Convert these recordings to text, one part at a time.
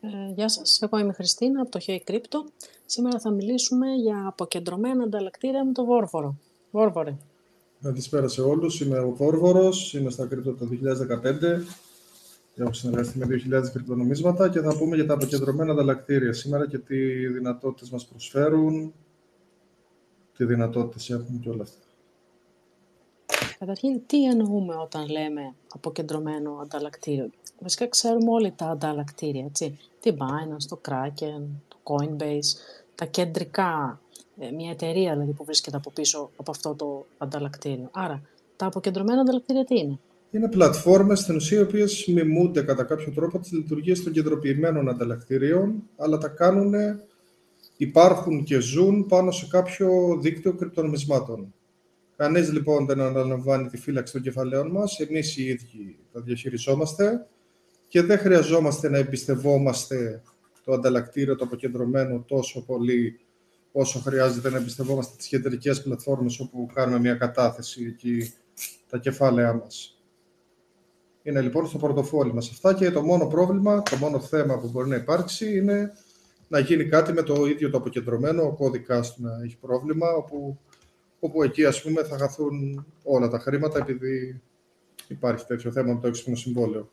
Ε, γεια σας, εγώ είμαι η Χριστίνα από το Hey Crypto. Σήμερα θα μιλήσουμε για αποκεντρωμένα ανταλλακτήρια με το Βόρβορο. Βόρβορε. Καλησπέρα σε όλους. Είμαι ο Βόρβορος, είμαι στα Crypto το 2015. Έχω συνεργαστεί με 2.000 κρυπτονομίσματα και θα πούμε για τα αποκεντρωμένα ανταλλακτήρια σήμερα και τι δυνατότητες μας προσφέρουν, τι δυνατότητες έχουν και όλα αυτά. Καταρχήν, τι εννοούμε όταν λέμε αποκεντρωμένο ανταλλακτήριο; Βασικά ξέρουμε όλοι τα ανταλλακτήρια, έτσι. Την Binance, το Kraken, το Coinbase, τα κεντρικά, ε, μια εταιρεία δηλαδή που βρίσκεται από πίσω από αυτό το ανταλλακτήριο. Άρα, τα αποκεντρωμένα ανταλλακτήρια τι είναι; Είναι πλατφόρμες στην ουσία οι οποίες μιμούνται κατά κάποιο τρόπο τις λειτουργίες των κεντροποιημένων ανταλλακτηρίων, αλλά τα κάνουν, υπάρχουν και ζουν πάνω σε κάποιο δίκτυο κρυπτονομισμάτων. Κανείς λοιπόν δεν αναλαμβάνει τη φύλαξη των κεφαλαίων μας. Εμείς οι ίδιοι τα διαχειριζόμαστε και δεν χρειαζόμαστε να εμπιστευόμαστε το ανταλλακτήριο, το αποκεντρωμένο τόσο πολύ όσο χρειάζεται να εμπιστευόμαστε τις κεντρικές πλατφόρμες όπου κάνουμε μια κατάθεση εκεί τα κεφάλαιά μας. Είναι λοιπόν στο πορτοφόλι μας αυτά και το μόνο πρόβλημα, το μόνο θέμα που μπορεί να υπάρξει είναι να γίνει κάτι με το ίδιο το αποκεντρωμένο, ο κώδικας του να έχει πρόβλημα, όπου, όπου εκεί ας πούμε θα χαθούν όλα τα χρήματα επειδή υπάρχει τέτοιο θέμα με το έξυπνο συμβόλαιο.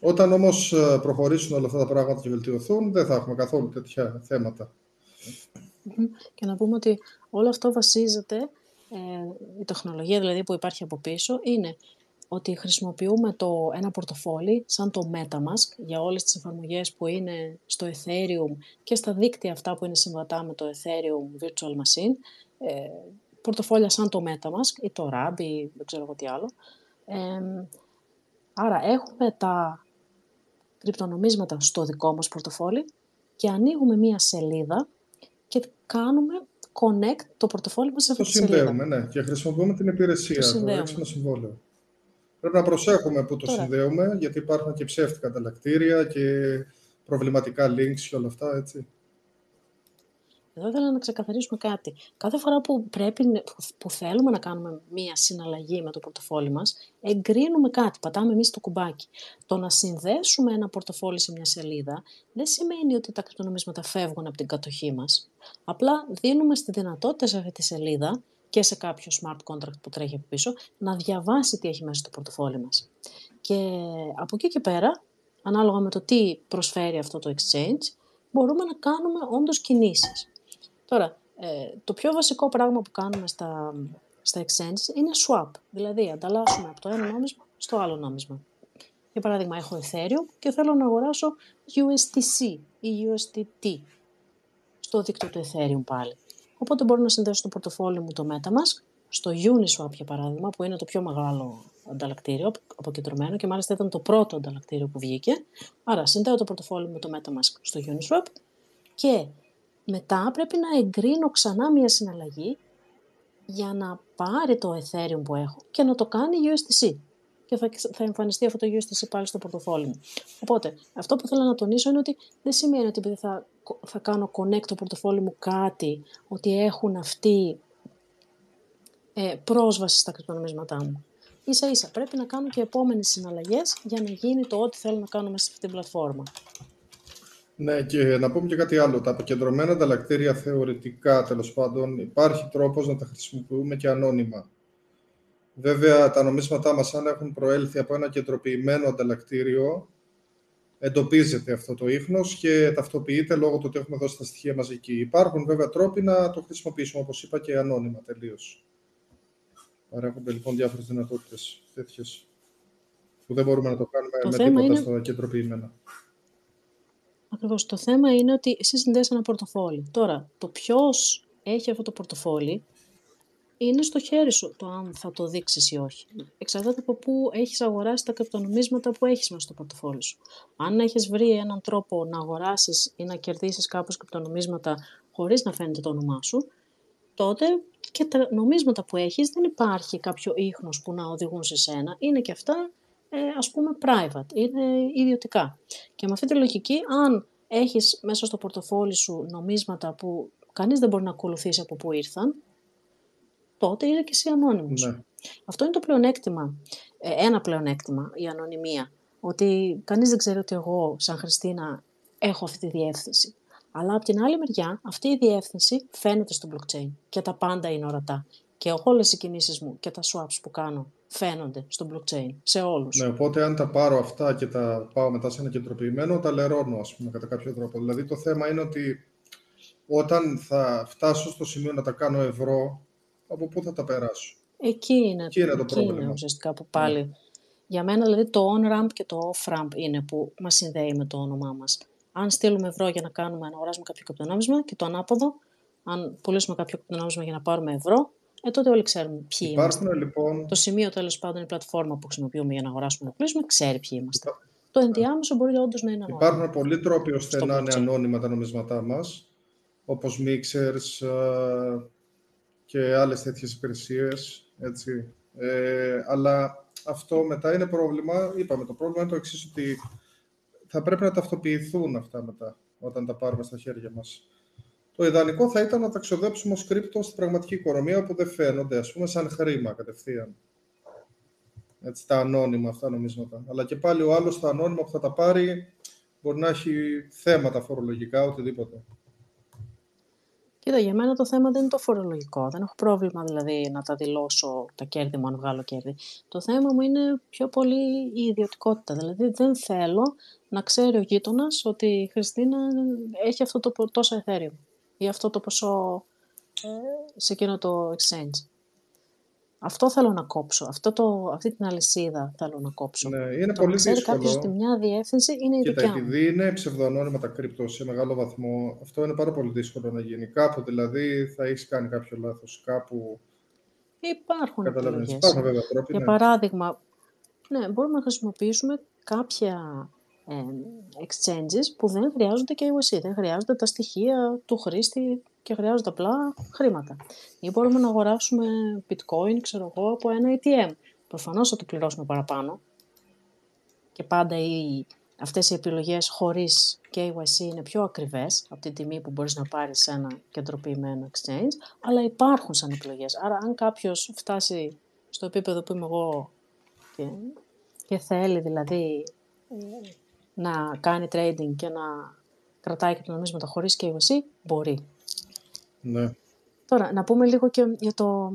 Όταν όμως ε, προχωρήσουν όλα αυτά τα πράγματα και βελτιωθούν, δεν θα έχουμε καθόλου τέτοια θέματα. Και να πούμε ότι όλο αυτό βασίζεται, ε, η τεχνολογία δηλαδή που υπάρχει από πίσω, είναι ότι χρησιμοποιούμε το, ένα πορτοφόλι σαν το MetaMask για όλες τις εφαρμογές που είναι στο Ethereum και στα δίκτυα αυτά που είναι συμβατά με το Ethereum Virtual Machine, ε, πορτοφόλια σαν το MetaMask ή το RAB ή δεν ξέρω εγώ τι άλλο. Ε, άρα έχουμε τα κρυπτονομίσματα στο δικό μας πορτοφόλι και ανοίγουμε μία σελίδα και κάνουμε connect το πορτοφόλι μας σε αυτή τη σελίδα. Το συνδέουμε, ναι, και χρησιμοποιούμε την υπηρεσία, το, το έξυπνο συμβόλαιο. Πρέπει να προσέχουμε που το Τώρα. συνδέουμε, γιατί υπάρχουν και ψεύτικα ανταλλακτήρια και προβληματικά links και όλα αυτά, έτσι. Εδώ ήθελα να ξεκαθαρίσουμε κάτι. Κάθε φορά που, πρέπει, που θέλουμε να κάνουμε μία συναλλαγή με το πορτοφόλι μας, εγκρίνουμε κάτι, πατάμε εμείς το κουμπάκι. Το να συνδέσουμε ένα πορτοφόλι σε μια σελίδα δεν σημαίνει ότι τα κρυπτονομίσματα φεύγουν από την κατοχή μας. Απλά δίνουμε στη δυνατότητα σε αυτή τη σελίδα και σε κάποιο smart contract που τρέχει από πίσω, να διαβάσει τι έχει μέσα στο πορτοφόλι μας. Και από εκεί και πέρα, ανάλογα με το τι προσφέρει αυτό το exchange, μπορούμε να κάνουμε όντως κινήσεις. Τώρα, ε, το πιο βασικό πράγμα που κάνουμε στα, στα exchanges είναι swap, δηλαδή ανταλλάσσουμε από το ένα νόμισμα στο άλλο νόμισμα. Για παράδειγμα, έχω Ethereum και θέλω να αγοράσω USDC ή USDT στο δίκτυο του Ethereum πάλι. Οπότε μπορώ να συνδέσω το πορτοφόλι μου το MetaMask στο Uniswap για παράδειγμα, που είναι το πιο μεγάλο ανταλλακτήριο αποκεντρωμένο και μάλιστα ήταν το πρώτο ανταλλακτήριο που βγήκε. Άρα συνδέω το πορτοφόλι μου το MetaMask στο Uniswap και μετά πρέπει να εγκρίνω ξανά μια συναλλαγή για να πάρει το Ethereum που έχω και να το κάνει USDC. Και θα, θα εμφανιστεί αυτό το USDC πάλι στο πορτοφόλι μου. Οπότε, αυτό που θέλω να τονίσω είναι ότι δεν σημαίνει ότι επειδή θα, θα κάνω connect το πορτοφόλι μου κάτι, ότι έχουν αυτή ε, πρόσβαση στα κρυπτονομίσματά μου. Ίσα ίσα πρέπει να κάνω και επόμενες συναλλαγές για να γίνει το ό,τι θέλω να κάνω μέσα σε αυτή την πλατφόρμα. Ναι, και να πούμε και κάτι άλλο. Τα αποκεντρωμένα ανταλλακτήρια θεωρητικά, τέλος πάντων, υπάρχει τρόπος να τα χρησιμοποιούμε και ανώνυμα. Βέβαια, τα νομίσματά μας, αν έχουν προέλθει από ένα κεντροποιημένο ανταλλακτήριο, εντοπίζεται αυτό το ίχνος και ταυτοποιείται λόγω του ότι έχουμε δώσει τα στοιχεία μας εκεί. Υπάρχουν βέβαια τρόποι να το χρησιμοποιήσουμε, όπως είπα, και ανώνυμα τελείως. Παρέχονται λοιπόν διάφορες δυνατότητες τέτοιες που δεν μπορούμε να το κάνουμε το με τίποτα είναι... στα κεντροποιημένα. Ακριβώς. Το θέμα είναι ότι εσύ συνδέεσαι ένα πορτοφόλι. Τώρα, το ποιος έχει αυτό το πορτοφόλι είναι στο χέρι σου το αν θα το δείξεις ή όχι. Εξαρτάται από πού έχεις αγοράσει τα κρυπτονομίσματα που έχεις μέσα στο πορτοφόλι σου. Αν έχεις βρει έναν τρόπο να αγοράσεις ή να κερδίσεις κάπως κρυπτονομίσματα χωρίς να φαίνεται το όνομά σου, τότε και τα νομίσματα που έχεις δεν υπάρχει κάποιο ίχνος που να οδηγούν σε σένα. Είναι και αυτά ε, ας πούμε private, είναι ιδιωτικά. Και με αυτή τη λογική, αν έχεις μέσα στο πορτοφόλι σου νομίσματα που κανείς δεν μπορεί να ακολουθήσει από πού ήρθαν, τότε είναι και εσύ ανώνυμος. Ναι. Αυτό είναι το πλεονέκτημα, ε, ένα πλεονέκτημα, η ανωνυμία. ότι κανείς δεν ξέρει ότι εγώ, σαν Χριστίνα, έχω αυτή τη διεύθυνση. Αλλά από την άλλη μεριά, αυτή η διεύθυνση φαίνεται στο blockchain και τα πάντα είναι ορατά. Και όλες οι κινήσεις μου και τα swaps που κάνω φαίνονται στο blockchain, σε όλους. Ναι, οπότε αν τα πάρω αυτά και τα πάω μετά σε ένα κεντροποιημένο, τα λερώνω, ας πούμε, κατά κάποιο τρόπο. Δηλαδή το θέμα είναι ότι όταν θα φτάσω στο σημείο να τα κάνω ευρώ, από πού θα τα περάσω; Εκεί είναι, Εκεί είναι το εκεί πρόβλημα. είναι ουσιαστικά που πάλι. Για μένα δηλαδή το on-ramp και το off-ramp είναι που μας συνδέει με το όνομά μας. Αν στείλουμε ευρώ για να κάνουμε να αγοράσουμε κάποιο κρυπτονόμισμα και το ανάποδο, αν πουλήσουμε κάποιο κρυπτονόμισμα για να πάρουμε ευρώ, ε, τότε όλοι ξέρουμε ποιοι είμαστε. Υπάρχουν λοιπόν. Το σημείο τέλος πάντων, η πλατφόρμα που χρησιμοποιούμε για να αγοράσουμε να πουλήσουμε, ξέρει ποιοι είμαστε. Το ενδιάμεσο μπορεί όντως να είναι ανώνυμο. Υπάρχουν πολλοί τρόποι ώστε Στο να είναι blockchain. ανώνυμα τα νομίσματά μας, όπως mixers ε, και άλλες τέτοιες υπηρεσίες, έτσι. Ε, αλλά αυτό μετά είναι πρόβλημα. Είπαμε, το πρόβλημα είναι το εξής, ότι θα πρέπει να ταυτοποιηθούν αυτά μετά, όταν τα πάρουμε στα χέρια μας. Το ιδανικό θα ήταν να τα ξοδέψουμε ως κρύπτο στην πραγματική οικονομία, όπου δεν φαίνονται, ας πούμε, σαν χρήμα κατευθείαν. Έτσι, τα ανώνυμα αυτά νομίσματα. Αλλά και πάλι ο άλλος τα ανώνυμα που θα τα πάρει μπορεί να έχει θέματα φορολογικά, οτιδήποτε. Κοίτα, για μένα το θέμα δεν είναι το φορολογικό. Δεν έχω πρόβλημα δηλαδή να τα δηλώσω τα κέρδη μου αν βγάλω κέρδη. Το θέμα μου είναι πιο πολύ η ιδιωτικότητα. Δηλαδή δεν θέλω να ξέρει ο γείτονας ότι η Χριστίνα έχει αυτό το πο- τόσο Ethereum ή αυτό το ποσό ε, σε εκείνο το exchange. Αυτό θέλω να κόψω. Αυτό το, αυτή την αλυσίδα θέλω να κόψω. Ναι, είναι το πολύ να ξέρει δύσκολο. κάποιο ότι μια διεύθυνση είναι η Κοίτα, δικιά μου. επειδή είναι ψευδοανώνυμα τα κρύπτο σε μεγάλο βαθμό, αυτό είναι πάρα πολύ δύσκολο να γίνει. Κάπου δηλαδή θα έχεις κάνει κάποιο λάθος. Κάπου. Υπάρχουν Καταλαβαίνεις. επιλογές. Υπάρχουν βέβαια τρόποι. Για ναι. παράδειγμα, ναι, μπορούμε να χρησιμοποιήσουμε κάποια ε, exchanges που δεν χρειάζονται KYC, δεν χρειάζονται τα στοιχεία του χρήστη και χρειάζονται απλά χρήματα. Ή μπορούμε να αγοράσουμε bitcoin, ξέρω εγώ, από ένα ATM. Προφανώς θα το πληρώσουμε παραπάνω και πάντα οι, αυτές οι επιλογές χωρίς KYC είναι πιο ακριβές από την τιμή που μπορείς να πάρεις σε ένα κεντροποιημένο exchange, αλλά υπάρχουν σαν επιλογές. Άρα αν κάποιος φτάσει στο επίπεδο που είμαι εγώ και, και θέλει δηλαδή ε, να κάνει trading και να κρατάει και νομίσματα χωρίς KYC, μπορεί. Ναι. Τώρα, να πούμε λίγο και για το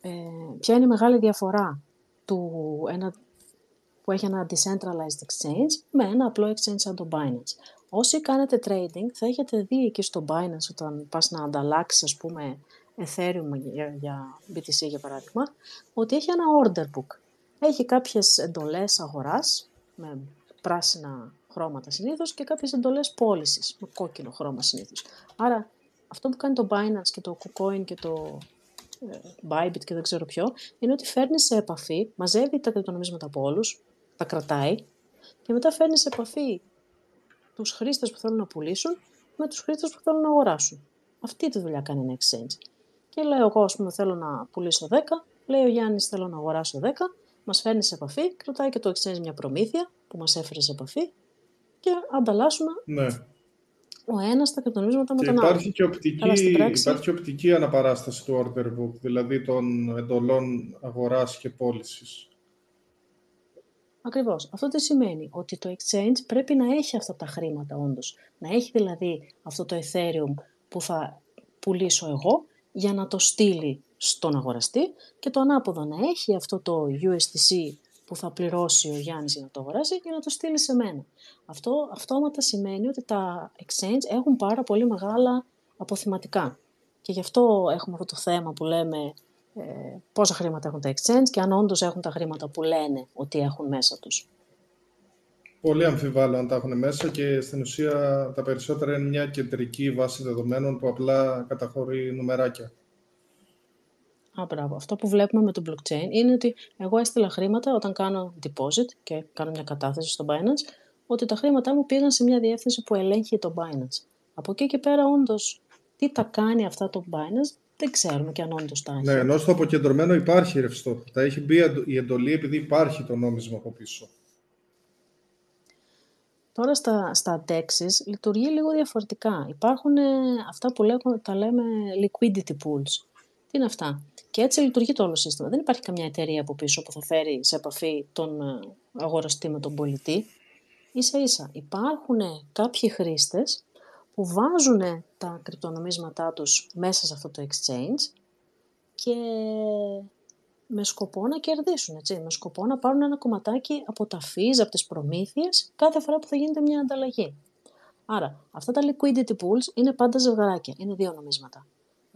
ε, ποια είναι η μεγάλη διαφορά του ένα, που έχει ένα decentralized exchange με ένα απλό exchange σαν το Binance. Όσοι κάνετε trading θα έχετε δει εκεί στο Binance όταν πας να ανταλλάξεις ας πούμε Ethereum για, για BTC για παράδειγμα, ότι έχει ένα order book. Έχει κάποιες εντολές αγοράς με πράσινα χρώματα συνήθως και κάποιες εντολές πώλησης με κόκκινο χρώμα συνήθως. Άρα αυτό που κάνει το Binance και το KuCoin και το ε, Bybit και δεν ξέρω ποιο, είναι ότι φέρνει σε επαφή, μαζεύει τα κρυπτονομίσματα από όλους, τα κρατάει και μετά φέρνει σε επαφή τους χρήστες που θέλουν να πουλήσουν με τους χρήστες που θέλουν να αγοράσουν. Αυτή τη δουλειά κάνει ένα exchange. Και λέω εγώ, ας πούμε, θέλω να πουλήσω 10, λέει ο Γιάννης θέλω να αγοράσω 10, μας φέρνει σε επαφή, κρατάει και το exchange μια προμήθεια που μας έφερε σε επαφή και ανταλλάσσουμε ναι. ο ένας τα κρυπτονομίσματα με Και τον άλλο. υπάρχει και, οπτική, Αλλά στην πράξη- υπάρχει και οπτική αναπαράσταση του order book, δηλαδή των εντολών αγοράς και πώλησης. Ακριβώς. Αυτό τι σημαίνει, ότι το exchange πρέπει να έχει αυτά τα χρήματα όντως. Να έχει δηλαδή αυτό το Ethereum που θα πουλήσω εγώ για να το στείλει στον αγοραστή και το ανάποδο να έχει αυτό το USDC που θα πληρώσει ο Γιάννης για να το αγοράσει για να το στείλει σε μένα. Αυτό αυτόματα σημαίνει ότι τα exchange έχουν πάρα πολύ μεγάλα αποθηματικά. Και γι' αυτό έχουμε αυτό το θέμα που λέμε ε, πόσα χρήματα έχουν τα exchange και αν όντως έχουν τα χρήματα που λένε ότι έχουν μέσα τους. Πολύ αμφιβάλλω αν τα έχουν μέσα και στην ουσία τα περισσότερα είναι μια κεντρική βάση δεδομένων που απλά καταχωρεί νουμεράκια. Α, μπράβο. Αυτό που βλέπουμε με το blockchain είναι ότι εγώ έστειλα χρήματα όταν κάνω deposit και κάνω μια κατάθεση στο Binance, ότι τα χρήματά μου πήγαν σε μια διεύθυνση που ελέγχει το Binance. Από εκεί και πέρα, όντως, τι τα κάνει αυτά το Binance, δεν ξέρουμε και αν όντως τα έχει. Ναι, ενώ στο αποκεντρωμένο υπάρχει ρευστό. Τα έχει μπει η εντολή επειδή υπάρχει το νόμισμα από πίσω. Τώρα στα, στα DEXs λειτουργεί λίγο διαφορετικά. Υπάρχουν ε, αυτά που λέγω, τα λέμε liquidity pools. Τι είναι αυτά; Και έτσι λειτουργεί το όλο σύστημα. Δεν υπάρχει καμιά εταιρεία από πίσω που θα φέρει σε επαφή τον ε, αγοραστή με τον πολιτή. Ίσα ίσα υπάρχουν κάποιοι χρήστες που βάζουν τα κρυπτονομίσματά τους μέσα σε αυτό το exchange και με σκοπό να κερδίσουν, έτσι, με σκοπό να πάρουν ένα κομματάκι από τα fees, από τις προμήθειες, κάθε φορά που θα γίνεται μια ανταλλαγή. Άρα, αυτά τα liquidity pools είναι πάντα ζευγαράκια, είναι δύο νομίσματα.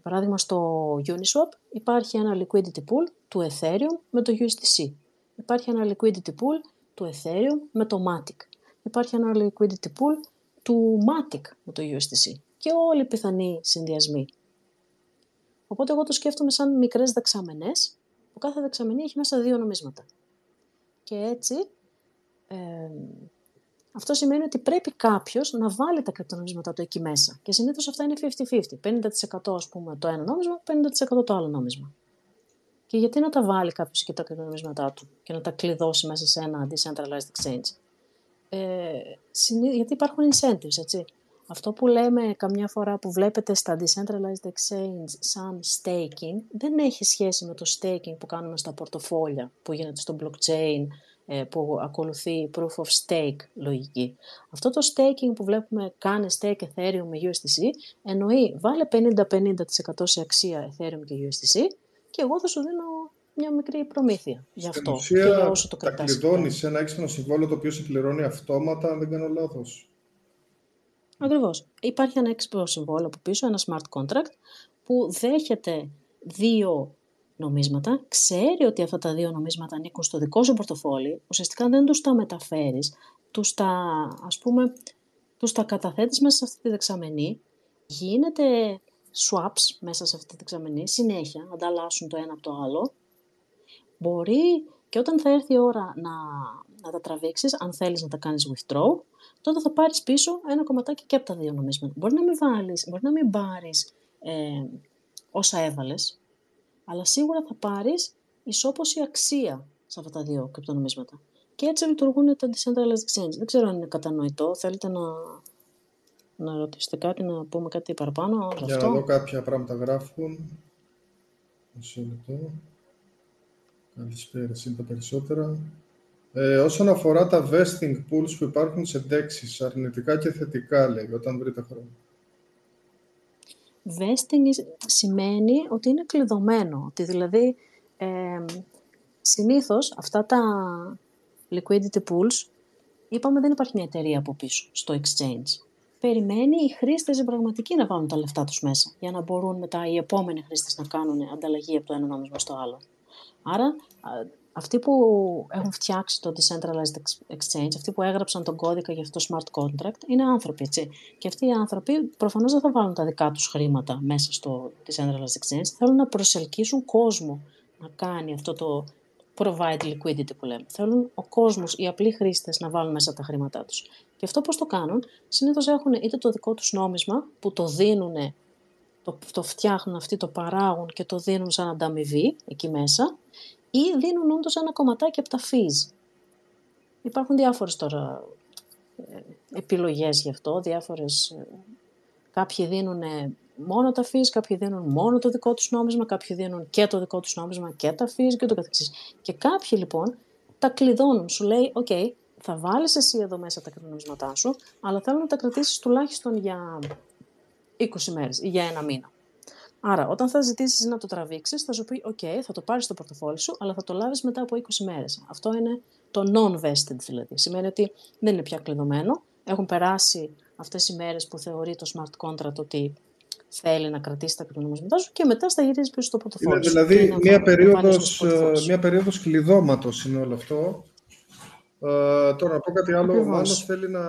Για παράδειγμα, στο Uniswap υπάρχει ένα liquidity pool του Ethereum με το USDC. Υπάρχει ένα liquidity pool του Ethereum με το Matic. Υπάρχει ένα liquidity pool του Matic με το USDC. Και όλοι οι πιθανοί συνδυασμοί. Οπότε εγώ το σκέφτομαι σαν μικρές δεξαμενές, που κάθε δεξαμενή έχει μέσα δύο νομίσματα. Και έτσι, ε, αυτό σημαίνει ότι πρέπει κάποιος να βάλει τα κρυπτονομίσματα του εκεί μέσα. Και συνήθως αυτά είναι 50-50. 50% ας πούμε το ένα νόμισμα, 50% το άλλο νόμισμα. Και γιατί να τα βάλει κάποιος και τα κρυπτονομίσματά του και να τα κλειδώσει μέσα σε ένα decentralized exchange; Ε, γιατί υπάρχουν incentives, έτσι. Αυτό που λέμε καμιά φορά που βλέπετε στα decentralized exchange σαν staking, δεν έχει σχέση με το staking που κάνουμε στα πορτοφόλια, που γίνεται στο blockchain, ε, που ακολουθεί proof of stake λογική. Αυτό το staking που βλέπουμε κάνει stake Ethereum με USDC, εννοεί βάλε 50-50% σε αξία Ethereum και USDC και εγώ θα σου δίνω μια μικρή προμήθεια γι' αυτό. Στην ουσία, όσο το τα κλειδώνεις ένα έξυπνο συμβόλαιο το οποίο σε πληρώνει αυτόματα, αν δεν κάνω λάθος. Ακριβώς. Υπάρχει ένα έξυπνο συμβόλαιο από πίσω, ένα smart contract, που δέχεται δύο νομίσματα, ξέρει ότι αυτά τα δύο νομίσματα ανήκουν στο δικό σου πορτοφόλι, ουσιαστικά δεν τους τα μεταφέρεις, τους τα, ας πούμε, τους τα καταθέτεις μέσα σε αυτή τη δεξαμενή, γίνεται swaps μέσα σε αυτή τη δεξαμενή, συνέχεια, ανταλλάσσουν το ένα από το άλλο, μπορεί και όταν θα έρθει η ώρα να, να τα τραβήξεις, αν θέλεις να τα κάνεις withdraw, τότε θα πάρεις πίσω ένα κομματάκι και από τα δύο νομίσματα. Μπορεί να μην βάλεις, μπορεί να μην πάρεις ε, όσα έβαλες, αλλά σίγουρα θα πάρεις ισόποση αξία σε αυτά τα δύο κρυπτονομίσματα. Και έτσι λειτουργούν τα decentralized exchange. Δεν ξέρω αν είναι κατανοητό. Θέλετε να, να ρωτήσετε κάτι, να πούμε κάτι παραπάνω Για αυτό; να δω κάποια πράγματα γράφουν. Μισό λεπτό. Καλησπέρα, είναι τα περισσότερα. Ε, όσον αφορά τα vesting pools που υπάρχουν σε DEXs, αρνητικά και θετικά, λέει, όταν βρείτε χρόνο. Vesting σημαίνει ότι είναι κλειδωμένο, ότι δηλαδή ε, συνήθως αυτά τα liquidity pools, είπαμε δεν υπάρχει μια εταιρεία από πίσω στο exchange. Περιμένει οι χρήστες οι πραγματικοί να βάλουν τα λεφτά τους μέσα, για να μπορούν μετά οι επόμενοι χρήστες να κάνουν ανταλλαγή από το ένα νόμισμα στο άλλο. Άρα αυτοί που έχουν φτιάξει το Decentralized Exchange, αυτοί που έγραψαν τον κώδικα για αυτό το smart contract, είναι άνθρωποι, έτσι. Και αυτοί οι άνθρωποι προφανώς δεν θα βάλουν τα δικά τους χρήματα μέσα στο Decentralized Exchange, θέλουν να προσελκύσουν κόσμο να κάνει αυτό το provide liquidity που λέμε. Θέλουν ο κόσμος, οι απλοί χρήστες να βάλουν μέσα τα χρήματά τους. Και αυτό πώς το κάνουν, συνήθως έχουν είτε το δικό τους νόμισμα που το δίνουν, το, το φτιάχνουν αυτοί, το παράγουν και το δίνουν σαν ανταμοιβή εκεί μέσα, ή δίνουν όντως ένα κομματάκι από τα fees. Υπάρχουν διάφορες τώρα ε, επιλογές γι' αυτό, διάφορες... Ε, κάποιοι δίνουν μόνο τα fees, κάποιοι δίνουν μόνο το δικό τους νόμισμα, κάποιοι δίνουν και το δικό τους νόμισμα και τα fees και το καθεξής. Και κάποιοι λοιπόν τα κλειδώνουν, σου λέει, OK, okay, θα βάλεις εσύ εδώ μέσα τα κρυπτονομίσματά σου, αλλά θέλω να τα κρατήσεις τουλάχιστον για 20 μέρες ή για ένα μήνα. Άρα, όταν θα ζητήσεις να το τραβήξεις, θα σου πει: OK, θα το πάρεις στο πορτοφόλι σου, αλλά θα το λάβεις μετά από 20 μέρες. Αυτό είναι το non-vested δηλαδή. Σημαίνει ότι δεν είναι πια κλειδωμένο. Έχουν περάσει αυτές οι μέρες που θεωρεί το smart contract ότι θέλει να κρατήσει τα κρυπτονομίσματά σου και μετά στα γυρίζει πίσω στο πορτοφόλι είναι, Δηλαδή, είναι μια περίοδος, ε, μια περίοδος κλειδώματος είναι όλο αυτό. Uh, τώρα, να πω κάτι άλλο. Ο Μάνος θέλει να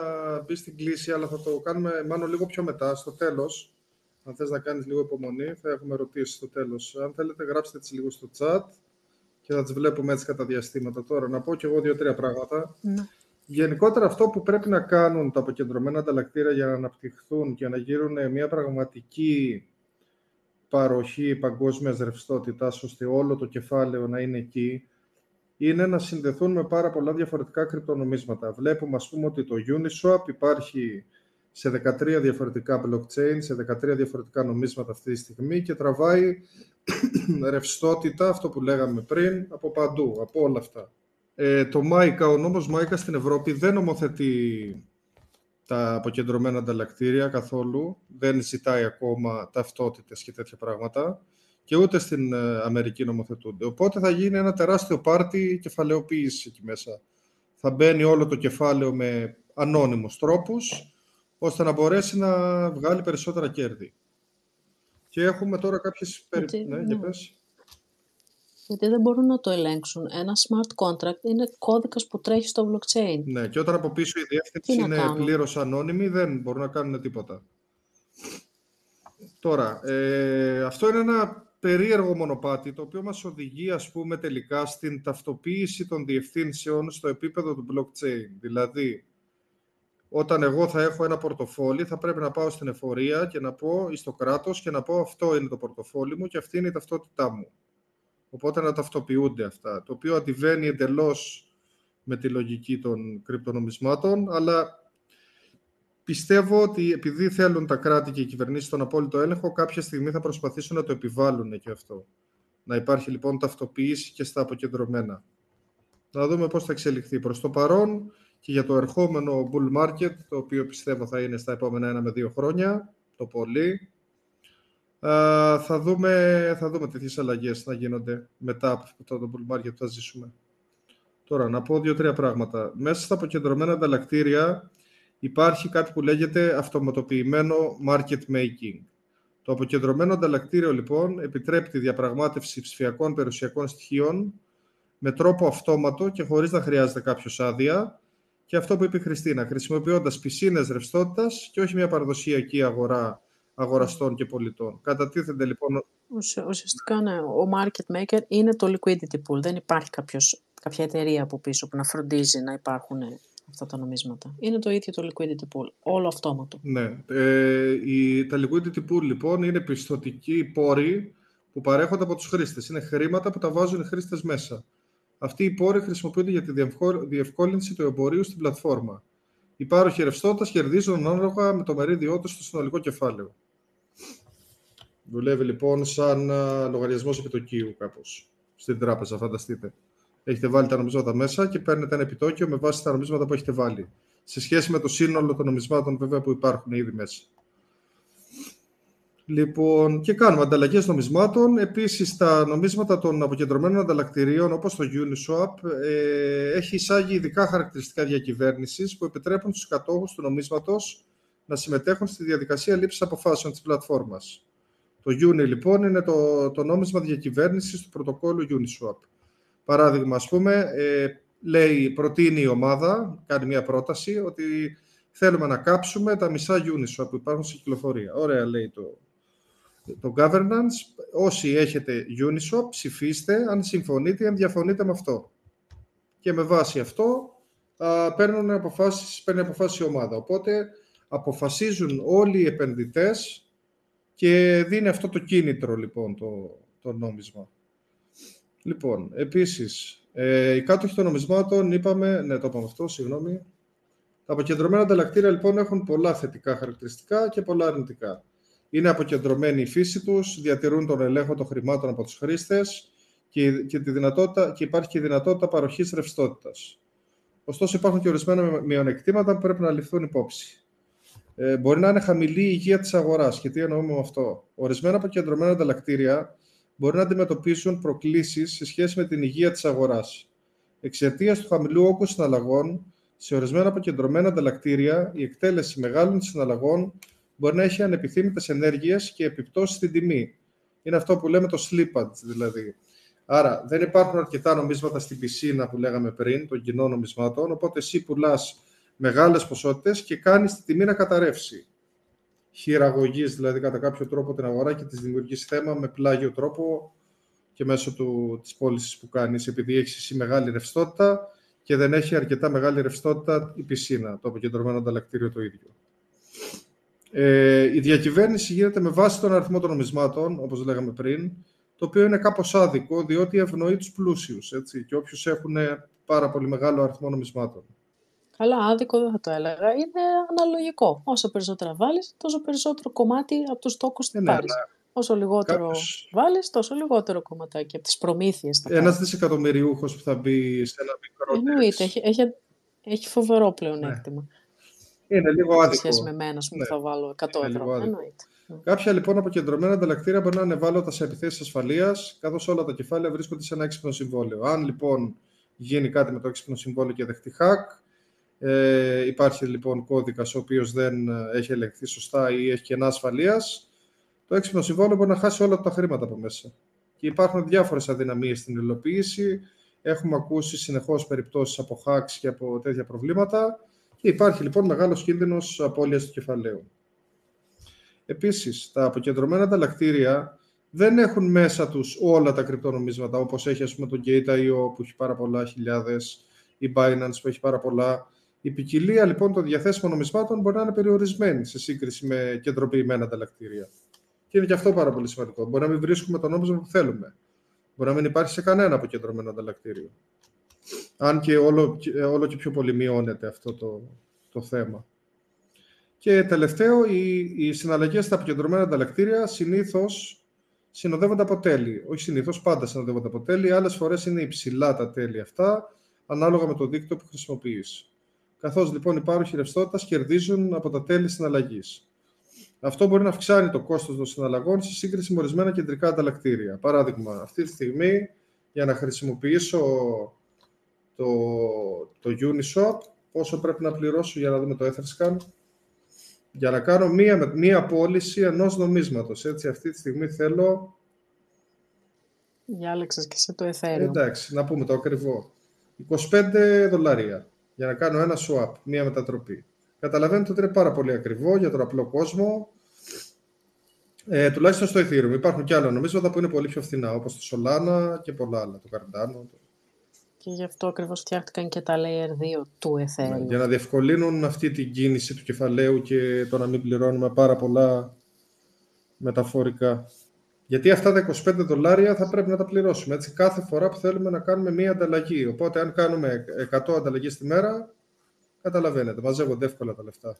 μπει στην κλίση, αλλά θα το κάνουμε μάλλον λίγο πιο μετά, στο τέλος. Αν θες να κάνεις λίγο υπομονή, θα έχουμε ερωτήσει στο τέλος. Αν θέλετε, γράψτε τις λίγο στο chat και θα τις βλέπουμε έτσι κατά διαστήματα. Τώρα, να πω κι εγώ δύο-τρία πράγματα. Ναι. Γενικότερα αυτό που πρέπει να κάνουν τα αποκεντρωμένα ανταλλακτήρια για να αναπτυχθούν και να γίνουν μια πραγματική παροχή παγκόσμιας ρευστότητας, ώστε όλο το κεφάλαιο να είναι εκεί, είναι να συνδεθούν με πάρα πολλά διαφορετικά κρυπτονομίσματα. Βλέπουμε, ας πούμε, ότι το Uniswap υπάρχει σε 13 διαφορετικά blockchain, σε 13 διαφορετικά νομίσματα αυτή τη στιγμή και τραβάει ρευστότητα, αυτό που λέγαμε πριν, από παντού, από όλα αυτά. Ε, το ΜΑΙΚΑ, ο νόμος ΜΑΙΚΑ στην Ευρώπη δεν νομοθετεί τα αποκεντρωμένα ανταλλακτήρια καθόλου, δεν ζητάει ακόμα ταυτότητες και τέτοια πράγματα και ούτε στην ε, Αμερική νομοθετούνται. Οπότε θα γίνει ένα τεράστιο πάρτι κεφαλαιοποίηση εκεί μέσα. Θα μπαίνει όλο το κεφάλαιο με ανώνυμους τρόπους, ώστε να μπορέσει να βγάλει περισσότερα κέρδη. Και έχουμε τώρα κάποιες... Γιατί, ναι, ναι. Γιατί δεν μπορούν να το ελέγξουν. Ένα smart contract είναι κώδικας που τρέχει στο blockchain. Ναι, και όταν από πίσω η διεύθυνση είναι πλήρως ανώνυμη, δεν μπορούν να κάνουν τίποτα. Τώρα, ε, αυτό είναι ένα περίεργο μονοπάτι, το οποίο μας οδηγεί, ας πούμε, τελικά στην ταυτοποίηση των διευθύνσεων στο επίπεδο του blockchain. Δηλαδή, όταν εγώ θα έχω ένα πορτοφόλι, θα πρέπει να πάω στην εφορία και να πω ή στο κράτος και να πω αυτό είναι το πορτοφόλι μου και αυτή είναι η ταυτότητά μου. Οπότε να ταυτοποιούνται αυτά, το οποίο αντιβαίνει εντελώς με τη λογική των κρυπτονομισμάτων, αλλά πιστεύω ότι επειδή θέλουν τα κράτη και οι κυβερνήσεις τον απόλυτο έλεγχο, κάποια στιγμή θα προσπαθήσουν να το επιβάλλουν και αυτό. Να υπάρχει λοιπόν ταυτοποίηση και στα αποκεντρωμένα. Να δούμε πώς θα εξελιχθεί. Προς το παρόν και για το ερχόμενο bull market, το οποίο πιστεύω θα είναι στα επόμενα ένα με δύο χρόνια, το πολύ, θα δούμε, θα δούμε τέτοιες αλλαγές να γίνονται μετά από το bull market που θα ζήσουμε. Τώρα, να πω δύο-τρία πράγματα. Μέσα στα αποκεντρωμένα ανταλλακτήρια υπάρχει κάτι που λέγεται αυτοματοποιημένο market making. Το αποκεντρωμένο ανταλλακτήριο, λοιπόν, επιτρέπει τη διαπραγμάτευση ψηφιακών περιουσιακών στοιχείων με τρόπο αυτόματο και χωρίς να χρειάζεται κάποιος άδεια, και αυτό που είπε η Χριστίνα, χρησιμοποιώντας πισίνες ρευστότητας και όχι μια παραδοσιακή αγορά αγοραστών και πολιτών. Κατατίθενται λοιπόν. Ουσιαστικά, ναι, ο market maker είναι το liquidity pool. Δεν υπάρχει κάποιος, κάποια εταιρεία από πίσω που να φροντίζει να υπάρχουν αυτά τα νομίσματα. Είναι το ίδιο το liquidity pool, όλο αυτόματο. Ναι. Ε, η, τα liquidity pool λοιπόν είναι πιστοτικοί πόροι που παρέχονται από τους χρήστες. Είναι χρήματα που τα βάζουν οι χρήστες μέσα. Αυτοί οι πόροι χρησιμοποιούνται για τη διευκόλυνση του εμπορίου στην πλατφόρμα. Οι πάροχοι ρευστότητας κερδίζουν ανάλογα με το μερίδιό τους στο συνολικό κεφάλαιο. Δουλεύει λοιπόν σαν λογαριασμός επιτοκίου κάπως στην τράπεζα, φανταστείτε. Έχετε βάλει τα νομίσματα μέσα και παίρνετε ένα επιτόκιο με βάση τα νομίσματα που έχετε βάλει. Σε σχέση με το σύνολο των νομισμάτων βέβαια που υπάρχουν ήδη μέσα. Λοιπόν, και κάνουμε ανταλλαγές νομισμάτων. Επίσης, τα νομίσματα των αποκεντρωμένων ανταλλακτηρίων, όπως το Uniswap, ε, έχει εισάγει ειδικά χαρακτηριστικά διακυβέρνησης που επιτρέπουν στους κατόχους του νομίσματος να συμμετέχουν στη διαδικασία λήψης αποφάσεων της πλατφόρμας. Το Uni, λοιπόν, είναι το, το νόμισμα διακυβέρνησης του πρωτοκόλλου Uniswap. Παράδειγμα, ας πούμε, ε, λέει, προτείνει η ομάδα, κάνει μια πρόταση, ότι θέλουμε να κάψουμε τα μισά Uniswap που υπάρχουν σε κυκλοφορία. Ωραία, λέει το, το governance, όσοι έχετε Uniswap, ψηφίστε αν συμφωνείτε ή αν διαφωνείτε με αυτό. Και με βάση αυτό α, παίρνουν αποφάσεις, παίρνει αποφάσεις η ομάδα. Οπότε αποφασίζουν όλοι οι επενδυτές και δίνει αυτό το κίνητρο λοιπόν το, το νόμισμα. Λοιπόν, επίσης, ε, οι κάτοχοι των νομισμάτων είπαμε, ναι το είπαμε αυτό, συγγνώμη, τα αποκεντρωμένα ανταλλακτήρια λοιπόν έχουν πολλά θετικά χαρακτηριστικά και πολλά αρνητικά είναι αποκεντρωμένη η φύση τους, διατηρούν τον ελέγχο των χρημάτων από τους χρήστες και, και, τη δυνατότητα, και υπάρχει και η δυνατότητα παροχής ρευστότητας. Ωστόσο, υπάρχουν και ορισμένα μειονεκτήματα που πρέπει να ληφθούν υπόψη. Ε, μπορεί να είναι χαμηλή η υγεία της αγοράς. Και τι εννοούμε με αυτό. Ορισμένα αποκεντρωμένα ανταλλακτήρια μπορεί να αντιμετωπίσουν προκλήσεις σε σχέση με την υγεία της αγοράς. Εξαιτίας του χαμηλού όγκου συναλλαγών, σε ορισμένα αποκεντρωμένα ανταλλακτήρια, η εκτέλεση μεγάλων συναλλαγών μπορεί να έχει ανεπιθύμητες ενέργειες και επιπτώσεις στην τιμή. Είναι αυτό που λέμε το slippage δηλαδή. Άρα δεν υπάρχουν αρκετά νομίσματα στην πισίνα που λέγαμε πριν, των κοινών νομισμάτων, οπότε εσύ πουλάς μεγάλες ποσότητες και κάνεις τη τιμή να καταρρεύσει. Χειραγωγείς δηλαδή κατά κάποιο τρόπο την αγορά και της δημιουργείς θέμα με πλάγιο τρόπο και μέσω του, της πώλησης που κάνεις, επειδή έχεις εσύ μεγάλη ρευστότητα και δεν έχει αρκετά μεγάλη ρευστότητα η πισίνα, το αποκεντρωμένο ανταλλακτήριο το ίδιο. Ε, η διακυβέρνηση γίνεται με βάση τον αριθμό των νομισμάτων, όπως λέγαμε πριν, το οποίο είναι κάπως άδικο, διότι ευνοεί τους πλούσιους, έτσι, και όποιους έχουν πάρα πολύ μεγάλο αριθμό νομισμάτων. Καλά, άδικο δεν θα το έλεγα. Είναι αναλογικό. Όσο περισσότερα βάλεις, τόσο περισσότερο κομμάτι από τους τόκους θα Ε, ναι, πάρεις. αλλά Όσο λιγότερο κάποιος- βάλεις, τόσο λιγότερο κομματάκι από τις προμήθειες θα Ένας πάρεις. δισεκατομμυριούχος που θα μπει σε ένα μικρό Εννοείται, τεξ, έχει, έχει, έχει φοβερό πλεονέκτημα. Είναι λίγο Σε άδικο. σχέση με μένα, ας πούμε, Ναι, που θα βάλω 100 είναι ευρώ. λίγο άδικο. Εννοείται. Κάποια λοιπόν αποκεντρωμένα ανταλλακτήρια μπορεί να είναι ευάλωτα σε επιθέσεις ασφαλείας, καθώς όλα τα κεφάλαια βρίσκονται σε ένα έξυπνο συμβόλαιο. Αν λοιπόν γίνει κάτι με το έξυπνο συμβόλαιο και δεχτεί hack, ε, υπάρχει λοιπόν κώδικας ο οποίος δεν ε, έχει ελεγχθεί σωστά ή έχει κενά ασφαλείας, το έξυπνο συμβόλαιο μπορεί να χάσει όλα τα χρήματα από μέσα. Και υπάρχουν διάφορες αδυναμίες στην υλοποίηση. Έχουμε ακούσει συνεχώς περιπτώσεις από hacks και από τέτοια προβλήματα. Και υπάρχει λοιπόν μεγάλος κίνδυνος απώλειας του κεφαλαίου. Επίσης, τα αποκεντρωμένα ανταλλακτήρια δεν έχουν μέσα τους όλα τα κρυπτονομίσματα, όπως έχει ας πούμε το Gate.io που έχει πάρα πολλά χιλιάδες, η Binance που έχει πάρα πολλά. Η ποικιλία λοιπόν των διαθέσιμων νομισμάτων μπορεί να είναι περιορισμένη σε σύγκριση με κεντροποιημένα ανταλλακτήρια. Και είναι και αυτό πάρα πολύ σημαντικό. Μπορεί να μην βρίσκουμε το νόμισμα που θέλουμε. Μπορεί να μην υπάρχει σε κανένα αποκεντρωμένο ανταλλακτήριο. Αν και όλο, όλο και πιο πολύ μειώνεται αυτό το, το θέμα. Και τελευταίο, οι, οι συναλλαγές στα αποκεντρωμένα ανταλλακτήρια συνήθως συνοδεύονται από τέλη. Όχι συνήθως, πάντα συνοδεύονται από τέλη. Άλλες φορές είναι υψηλά τα τέλη αυτά, ανάλογα με το δίκτυο που χρησιμοποιείς. Καθώς λοιπόν οι πάροχοι ρευστότητα κερδίζουν από τα τέλη συναλλαγής. Αυτό μπορεί να αυξάνει το κόστος των συναλλαγών σε σύγκριση με ορισμένα κεντρικά ανταλλακτήρια. Παράδειγμα, αυτή τη στιγμή για να χρησιμοποιήσω το, το Uniswap, πόσο πρέπει να πληρώσω για να δούμε το Etherscan, για να κάνω μία, μία πώληση ενός νομίσματος. Έτσι, αυτή τη στιγμή θέλω... Διάλεξες και σε το Ethereum. Εντάξει, να πούμε το ακριβό. 25 δολάρια για να κάνω ένα swap, μία μετατροπή. Καταλαβαίνετε ότι είναι πάρα πολύ ακριβό για τον απλό κόσμο. Ε, τουλάχιστον στο Ethereum. Υπάρχουν και άλλα νομίσματα που είναι πολύ πιο φθηνά, όπως το Solana και πολλά άλλα, το Cardano. Και γι' αυτό ακριβώς φτιάχτηκαν και τα Layer 2 του Ethereum. Ναι, για να διευκολύνουν αυτή την κίνηση του κεφαλαίου και το να μην πληρώνουμε πάρα πολλά μεταφορικά. Γιατί αυτά τα 25 δολάρια θα πρέπει να τα πληρώσουμε έτσι, κάθε φορά που θέλουμε να κάνουμε μία ανταλλαγή. Οπότε αν κάνουμε 100 ανταλλαγές τη μέρα, καταλαβαίνετε, μαζεύονται εύκολα τα λεφτά.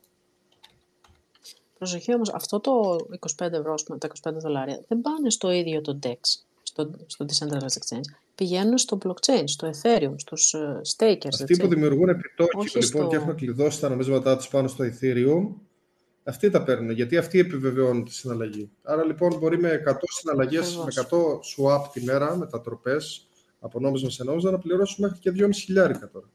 Προσοχή όμως, αυτό το 25 ευρώ, τα 25 δολάρια, δεν πάνε στο ίδιο το DEX, στο, στο Decentralized Exchange. Πηγαίνουν στο blockchain, στο Ethereum, στους uh, stakers. Αυτοί έτσι. που δημιουργούν επιτόκιο Όχι λοιπόν στο- και έχουν κλειδώσει τα νομίσματά τους πάνω στο Ethereum, αυτοί τα παίρνουν, γιατί αυτοί επιβεβαιώνουν τη συναλλαγή. Άρα λοιπόν μπορεί με 100 συναλλαγές, με Ακριβώς. 100 swap τη μέρα, μετατροπές από νόμισμα σε νόμισμα, να πληρώσουμε μέχρι και 2,5 χιλιάρικα τώρα.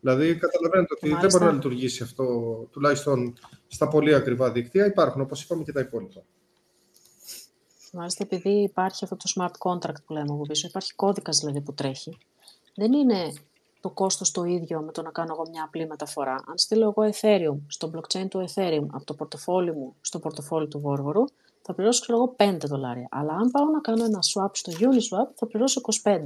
Δηλαδή καταλαβαίνετε ότι δεν Μάλιστα. μπορεί να λειτουργήσει αυτό, τουλάχιστον στα πολύ ακριβά δίκτυα. Υπάρχουν, όπως είπαμε, και τα υπόλοιπα. Μάλιστα, επειδή υπάρχει αυτό το smart contract που λέμε από πίσω, υπάρχει κώδικας δηλαδή που τρέχει. Δεν είναι το κόστος το ίδιο με το να κάνω εγώ μια απλή μεταφορά. Αν στείλω εγώ Ethereum στο blockchain του Ethereum από το πορτοφόλι μου στο πορτοφόλι του Βόρβορου, θα πληρώσω ξέρω εγώ 5 δολάρια. Αλλά αν πάω να κάνω ένα swap στο Uniswap, θα πληρώσω 25.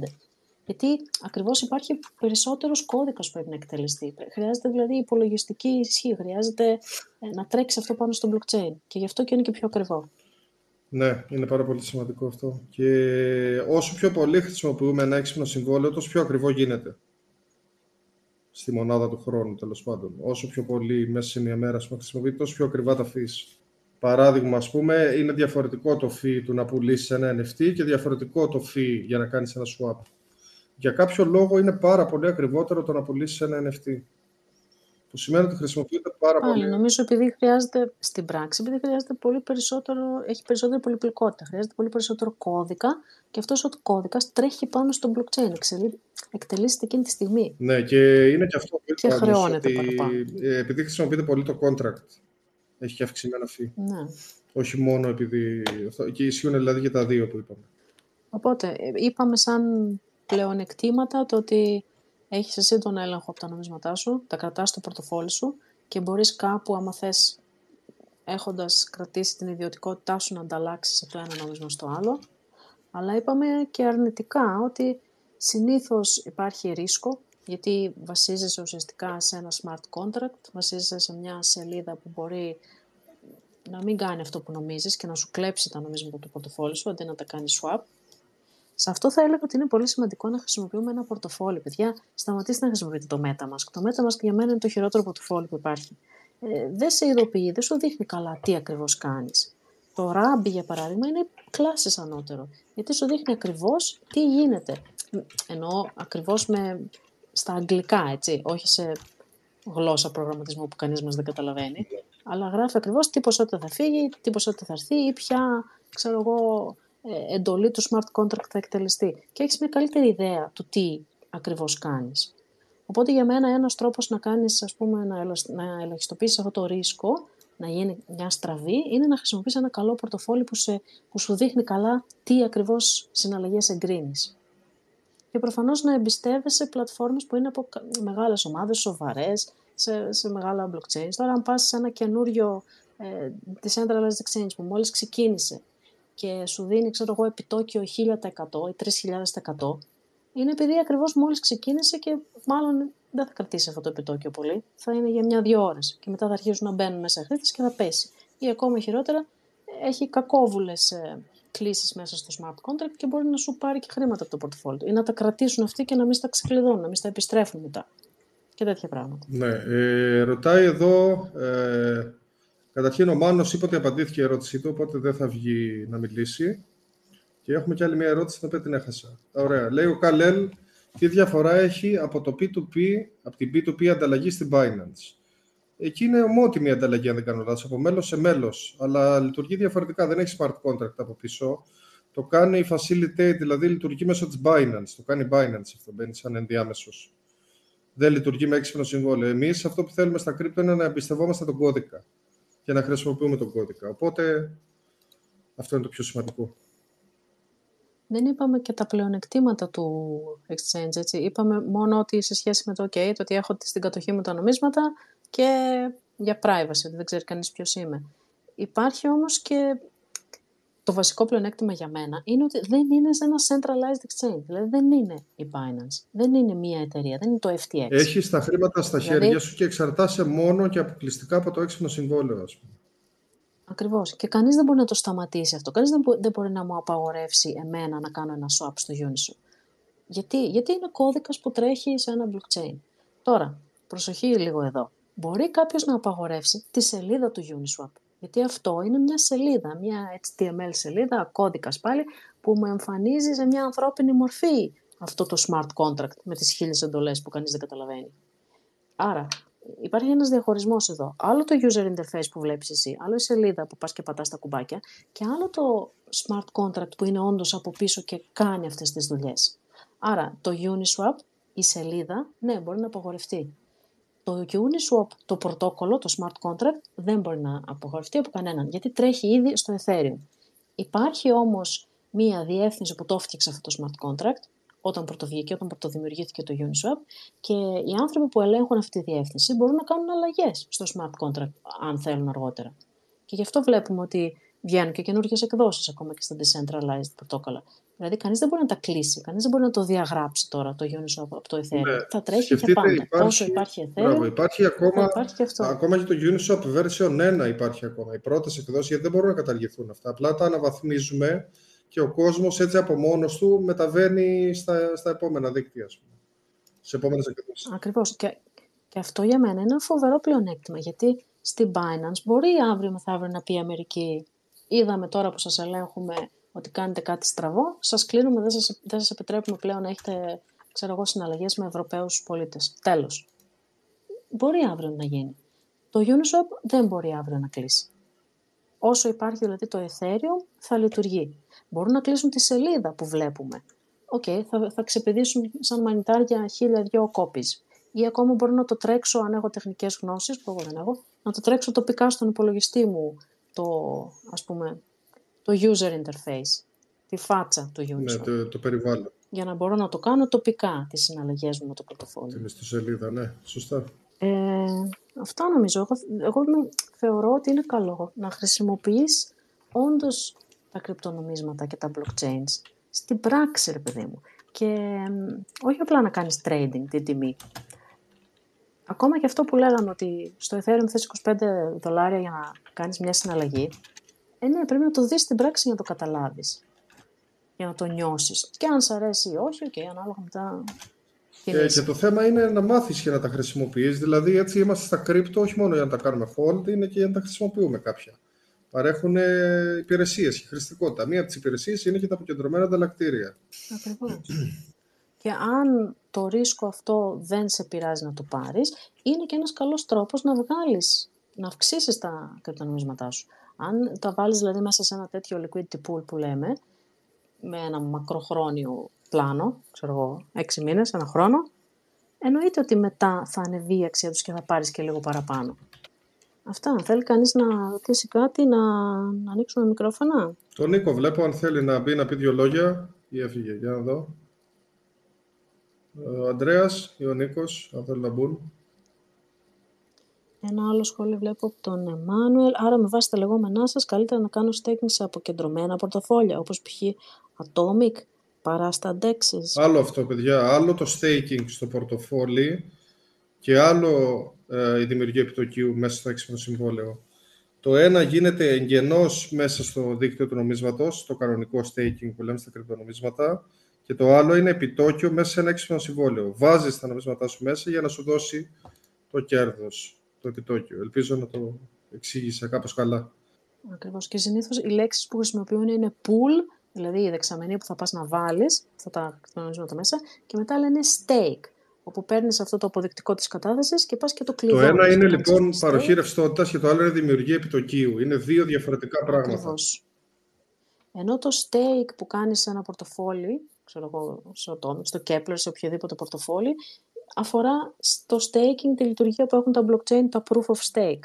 Γιατί ακριβώς υπάρχει περισσότερος κώδικας που πρέπει να εκτελεστεί. Χρειάζεται δηλαδή υπολογιστική ισχύ, χρειάζεται ε, να τρέξει αυτό πάνω στο blockchain. Και γι' αυτό και είναι και πιο ακριβό. Ναι, είναι πάρα πολύ σημαντικό αυτό. Και όσο πιο πολύ χρησιμοποιούμε ένα έξυπνο συμβόλαιο, τόσο πιο ακριβό γίνεται. Στη μονάδα του χρόνου, τέλος πάντων. Όσο πιο πολύ μέσα σε μια μέρα πούμε, χρησιμοποιεί, τόσο πιο ακριβά τα fees. Παράδειγμα, ας πούμε, είναι διαφορετικό το fee του να πουλήσεις ένα NFT και διαφορετικό το fee για να κάνεις ένα swap. Για κάποιο λόγο είναι πάρα πολύ ακριβότερο το να πουλήσεις ένα NFT. Που σημαίνει ότι χρησιμοποιείται πάρα Πάλι, πολύ. νομίζω επειδή χρειάζεται στην πράξη, επειδή χρειάζεται πολύ περισσότερο, έχει περισσότερη πολυπλοκότητα, χρειάζεται πολύ περισσότερο κώδικα και αυτός ο κώδικας τρέχει πάνω στο blockchain, εξελί- εκτελήσεται εκείνη τη στιγμή. Ναι, και είναι και αυτό που Και είπα όμως, χρεώνεται ότι παραπάνω. ε, επειδή χρησιμοποιείται πολύ το contract, έχει και αυξημένα fee. Ναι. Όχι μόνο επειδή... αυτό- Και ισχύουν δηλαδή και τα δύο που είπαμε. Οπότε, ε, είπαμε σαν πλεονεκτήματα το ότι έχεις εσύ τον έλεγχο από τα νομίσματά σου, τα κρατάς στο πορτοφόλι σου και μπορείς κάπου, άμα θες, έχοντας κρατήσει την ιδιωτικότητά σου, να ανταλλάξεις από το ένα νόμισμα στο άλλο. Αλλά είπαμε και αρνητικά ότι συνήθως υπάρχει ρίσκο, γιατί βασίζεσαι ουσιαστικά σε ένα smart contract, βασίζεσαι σε μια σελίδα που μπορεί να μην κάνει αυτό που νομίζεις και να σου κλέψει τα νομίσματα του πορτοφόλι σου, αντί να τα κάνεις swap. Σε αυτό θα έλεγα ότι είναι πολύ σημαντικό να χρησιμοποιούμε ένα πορτοφόλι. Παιδιά, σταματήστε να χρησιμοποιείτε το MetaMask. Το MetaMask για μένα είναι το χειρότερο πορτοφόλι που υπάρχει. Ε, δεν σε ειδοποιεί, δεν σου δείχνει καλά τι ακριβώς κάνεις. Το Rabbi, για παράδειγμα, είναι κλάσει ανώτερο. Γιατί σου δείχνει ακριβώς τι γίνεται. Εννοώ ακριβώς με... στα αγγλικά, έτσι, όχι σε γλώσσα προγραμματισμού που κανείς μας δεν καταλαβαίνει. Αλλά γράφει ακριβώς τι ποσότητα θα φύγει, τι ποσότητα θα έρθει ή ποια ξέρω εγώ, ε, εντολή του smart contract θα εκτελεστεί. Και έχεις μια καλύτερη ιδέα του τι ακριβώς κάνεις. Οπότε για μένα ένας τρόπος να κάνεις, ας πούμε, να, να ελαχιστοποιήσεις αυτό το ρίσκο, να γίνει μια στραβή, είναι να χρησιμοποιείς ένα καλό πορτοφόλι που, σε, που σου δείχνει καλά τι ακριβώς συναλλαγές εγκρίνεις. Και προφανώς να εμπιστεύεσαι πλατφόρμες που είναι από μεγάλες ομάδες, σοβαρές, σε, σε μεγάλα blockchains. Τώρα αν πας σε ένα καινούριο ε, decentralized exchange που μόλις ξεκίνησε και σου δίνει, ξέρω εγώ, επιτόκιο 1000% ή 3000%, είναι επειδή ακριβώς μόλις ξεκίνησε και μάλλον δεν θα κρατήσει αυτό το επιτόκιο πολύ. Θα είναι για μια-δύο ώρες και μετά θα αρχίσουν να μπαίνουν μέσα χρήστες και θα πέσει. Ή ακόμα χειρότερα, έχει κακόβουλες κλήσεις μέσα στο smart contract και μπορεί να σου πάρει και χρήματα από το πορτοφόλι ή να τα κρατήσουν αυτοί και να μην στα ξεκλειδώνουν, να μην στα επιστρέφουν μετά. Και τέτοια πράγματα. Ναι, ε, ρωτάει εδώ. Ε, καταρχήν, ο Μάνος είπε ότι απαντήθηκε η ερώτησή του, οπότε δεν θα βγει να μιλήσει. Και έχουμε και άλλη μια ερώτηση, την οποία την έχασα. Ωραία. Λέει ο Καλέλ, τι διαφορά έχει από το P2P, από την P2P ανταλλαγή στην Binance; Εκεί είναι ομότιμη η ανταλλαγή, αν δεν κάνω λάθος, από μέλος σε μέλος, αλλά λειτουργεί διαφορετικά, δεν έχει smart contract από πίσω. Το κάνει η facilitate, δηλαδή λειτουργεί μέσω της Binance. Το κάνει Binance αυτό, μπαίνει σαν ενδιάμεσος. Δεν λειτουργεί με έξυπνο συμβόλαιο. Εμείς αυτό που θέλουμε στα κρύπτο είναι να εμπιστευόμαστε τον κώδικα και να χρησιμοποιούμε τον κώδικα. Οπότε αυτό είναι το πιο σημαντικό δεν είπαμε και τα πλεονεκτήματα του exchange, έτσι. Είπαμε μόνο ότι σε σχέση με το OK, το ότι έχω στην κατοχή μου τα νομίσματα και για privacy, ότι δεν ξέρει κανείς ποιος είμαι. Υπάρχει όμως και το βασικό πλεονέκτημα για μένα είναι ότι δεν είναι σε ένα centralized exchange. Δηλαδή δεν είναι η Binance, δεν είναι μία εταιρεία, δεν είναι το FTX. Έχεις τα χρήματα στα δηλαδή... χέρια σου και εξαρτάσαι μόνο και αποκλειστικά από το έξυπνο συμβόλαιο, ας πούμε. Ακριβώς. Και κανείς δεν μπορεί να το σταματήσει αυτό. Κανείς δεν, μπορεί να μου απαγορεύσει εμένα να κάνω ένα swap στο Uniswap. Γιατί, γιατί είναι κώδικας που τρέχει σε ένα blockchain. Τώρα, προσοχή λίγο εδώ. Μπορεί κάποιος να απαγορεύσει τη σελίδα του Uniswap. Γιατί αυτό είναι μια σελίδα, μια HTML σελίδα, κώδικας πάλι, που μου εμφανίζει σε μια ανθρώπινη μορφή αυτό το smart contract με τις χίλιες εντολές που κανείς δεν καταλαβαίνει. Άρα, υπάρχει ένας διαχωρισμός εδώ. Άλλο το user interface που βλέπεις εσύ, άλλο η σελίδα που πας και πατάς τα κουμπάκια και άλλο το smart contract που είναι όντως από πίσω και κάνει αυτές τις δουλειές. Άρα το Uniswap, η σελίδα, ναι, μπορεί να απογορευτεί. Το Uniswap, το πρωτόκολλο, το smart contract, δεν μπορεί να απογορευτεί από κανέναν, γιατί τρέχει ήδη στο Ethereum. Υπάρχει όμως μία διεύθυνση που το έφτιαξε αυτό το smart contract, όταν πρωτοβγήκε, όταν πρωτοδημιουργήθηκε το Uniswap και οι άνθρωποι που ελέγχουν αυτή τη διεύθυνση μπορούν να κάνουν αλλαγές στο smart contract, αν θέλουν αργότερα. Και γι' αυτό βλέπουμε ότι βγαίνουν και καινούργιες εκδόσεις ακόμα και στα decentralized πρωτόκολλα. Δηλαδή, κανείς δεν μπορεί να τα κλείσει, κανείς δεν μπορεί να το διαγράψει τώρα το Uniswap από το Ethereum. Ναι. Θα τρέχει και πάντα. Υπάρχει, Όσο υπάρχει Ethereum, μπράβο, υπάρχει ακόμα, υπάρχει και αυτό. ακόμα και το Uniswap version 1 υπάρχει ακόμα. Οι πρώτες εκδόσεις, γιατί δεν μπορούν να καταργηθούν αυτά. Απλά τα αναβαθμίζουμε και ο κόσμος έτσι από μόνος του μεταβαίνει στα, στα επόμενα δίκτυα, ας πούμε. Σε επόμενες εκδόσεις. Ακριβώς. Και, και αυτό για μένα είναι ένα φοβερό πλεονέκτημα, γιατί στην Binance μπορεί αύριο μεθαύριο να πει η Αμερική είδαμε τώρα που σας ελέγχουμε ότι κάνετε κάτι στραβό, σας κλείνουμε, δεν σας, δεν σας επιτρέπουμε πλέον να έχετε ξέρω εγώ, συναλλαγές με Ευρωπαίους πολίτες. Τέλος. Μπορεί αύριο να γίνει. Το Uniswap δεν μπορεί αύριο να κλείσει. Όσο υπάρχει δηλαδή το Ethereum θα λειτουργεί. Μπορούν να κλείσουν τη σελίδα που βλέπουμε. OK, okay, θα, θα ξεπηδήσουν σαν μανιτάρια χίλια δυο copies. Ή ακόμα μπορώ να το τρέξω, αν έχω τεχνικές γνώσεις, που εγώ δεν έχω, να το τρέξω τοπικά στον υπολογιστή μου, το, ας πούμε, το user interface, τη φάτσα του user. Ναι, το, το περιβάλλον. Για να μπορώ να το κάνω τοπικά τις συναλλαγές μου με το πορτοφόλι. Την ιστοσελίδα, ναι, σωστά. Ε, αυτά νομίζω. Εγώ, εγώ θεωρώ ότι είναι καλό να χρησιμοποιείς όντως τα κρυπτονομίσματα και τα blockchains στην πράξη, ρε παιδί μου. Και όχι απλά να κάνεις trading την τιμή. Ακόμα και αυτό που λέγαμε ότι στο Ethereum θες 25 δολάρια για να κάνεις μια συναλλαγή, ε, ναι, πρέπει να το δεις στην πράξη για να το καταλάβεις. για να το νιώσεις. Και αν σ' αρέσει ή όχι, okay, ανάλογα μετά ε, και το θέμα είναι να μάθεις και να τα χρησιμοποιείς. Δηλαδή έτσι είμαστε στα κρύπτο όχι μόνο για να τα κάνουμε hold, είναι και για να τα χρησιμοποιούμε κάποια. Παρέχουν υπηρεσίες και χρηστικότητα. Μία από τις υπηρεσίες είναι και τα αποκεντρωμένα ανταλλακτήρια. Ακριβώς. και αν το ρίσκο αυτό δεν σε πειράζει να το πάρεις, είναι και ένας καλός τρόπος να βγάλεις, να αυξήσεις τα κρυπτονομίσματά σου. Αν τα βάλεις δηλαδή μέσα σε ένα τέτοιο liquidity pool που λέμε, με ένα μακροχρόνιο πλάνο, ξέρω εγώ, έξι μήνες, ένα χρόνο, εννοείται ότι μετά θα ανεβεί η αξία τους και θα πάρεις και λίγο παραπάνω. Αυτά. Θέλει κανείς να ρωτήσει κάτι, να, να ανοίξουμε μικρόφωνα. Τον Νίκο βλέπω αν θέλει να μπει να πει δύο λόγια ή έφυγε. Για να δω. Ο Ανδρέας ή ο Νίκος, αν θέλουν να μπουν. Ένα άλλο σχόλιο βλέπω από τον Εμμάνουελ. Άρα, με βάση τα λεγόμενά σας, καλύτερα να κάνω staking σε αποκεντρωμένα πορτοφόλια, όπως π.χ. Atomic, παρά στα DEXs. Άλλο αυτό, παιδιά. Άλλο το staking στο πορτοφόλι και άλλο ε, η δημιουργία επιτοκίου μέσα στο έξυπνο συμβόλαιο. Το ένα γίνεται εγγενώς μέσα στο δίκτυο του νομίσματος, το κανονικό staking που λέμε στα κρυπτονομίσματα, και το άλλο είναι επιτόκιο μέσα σε ένα έξυπνο συμβόλαιο. Βάζεις τα νομίσματά σου μέσα για να σου δώσει το κέρδος, το επιτόκιο. Ελπίζω να το εξήγησα κάπως καλά. Ακριβώς. Και συνήθως οι λέξεις που χρησιμοποιούν είναι pool δηλαδή η δεξαμενή που θα πας να βάλεις αυτά τα κρυπτονομίσματα μέσα και μετά λένε stake, όπου παίρνεις αυτό το αποδεικτικό της κατάθεσης και πας και το κλειδώνεις. Το ένα είναι λοιπόν παροχή ρευστότητας και το άλλο είναι δημιουργία επιτοκίου. Είναι δύο διαφορετικά πράγματα. Ακριβώς. Ενώ το stake που κάνεις σε ένα πορτοφόλι, ξέρω εγώ, στο Atomic, στο Kepler, σε οποιοδήποτε πορτοφόλι, αφορά στο staking τη λειτουργία που έχουν τα blockchain, τα proof of stake.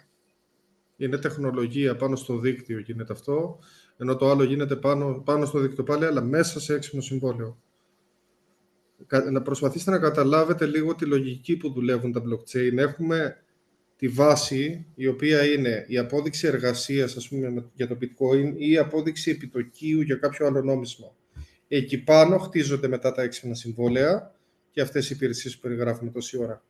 Είναι τεχνολογία πάνω στο δίκτυο γίνεται αυτό ενώ το άλλο γίνεται πάνω, πάνω στο δίκτυο πάλι, αλλά μέσα σε έξυπνο συμβόλαιο. Να προσπαθήσετε να καταλάβετε λίγο τη λογική που δουλεύουν τα blockchain. Έχουμε τη βάση, η οποία είναι η απόδειξη εργασίας, ας πούμε, για το bitcoin ή η απόδειξη επιτοκίου για κάποιο άλλο νόμισμα. Εκεί πάνω χτίζονται μετά τα έξυπνα συμβόλαια και αυτές οι υπηρεσίες που περιγράφουμε τόση ώρα.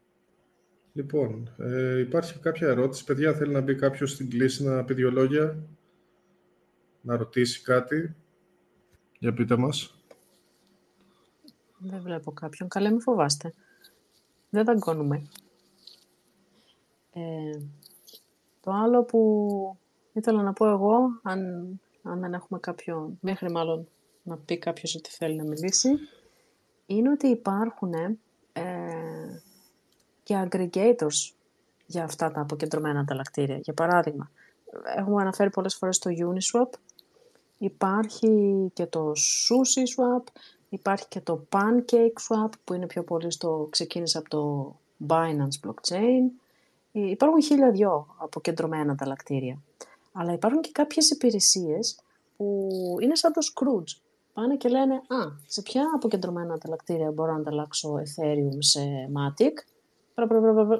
Λοιπόν, ε, υπάρχει κάποια ερώτηση. Παιδιά, θέλει να μπει κάποιος στην κλίση να πει δύο λόγια να ρωτήσει κάτι; Για πείτε μας. Δεν βλέπω κάποιον. Καλά, μην φοβάστε. Δεν δαγκώνουμε. Ε, το άλλο που ήθελα να πω εγώ, αν, αν δεν έχουμε κάποιον, μέχρι μάλλον να πει κάποιος ότι θέλει να μιλήσει, είναι ότι υπάρχουν ε, και aggregators για αυτά τα αποκεντρωμένα ανταλλακτήρια. Για παράδειγμα, έχουμε αναφέρει πολλές φορές το Uniswap, Υπάρχει και το Sushi Swap, υπάρχει και το Pancake Swap που είναι πιο πολύ στο ξεκίνησε από το Binance Blockchain. Ε, υπάρχουν χίλια δυο αποκεντρωμένα ανταλλακτήρια. Αλλά υπάρχουν και κάποιες υπηρεσίες που είναι σαν το Scrooge. Πάνε και λένε, α, σε ποια αποκεντρωμένα ανταλλακτήρια μπορώ να ανταλλάξω Ethereum σε Matic,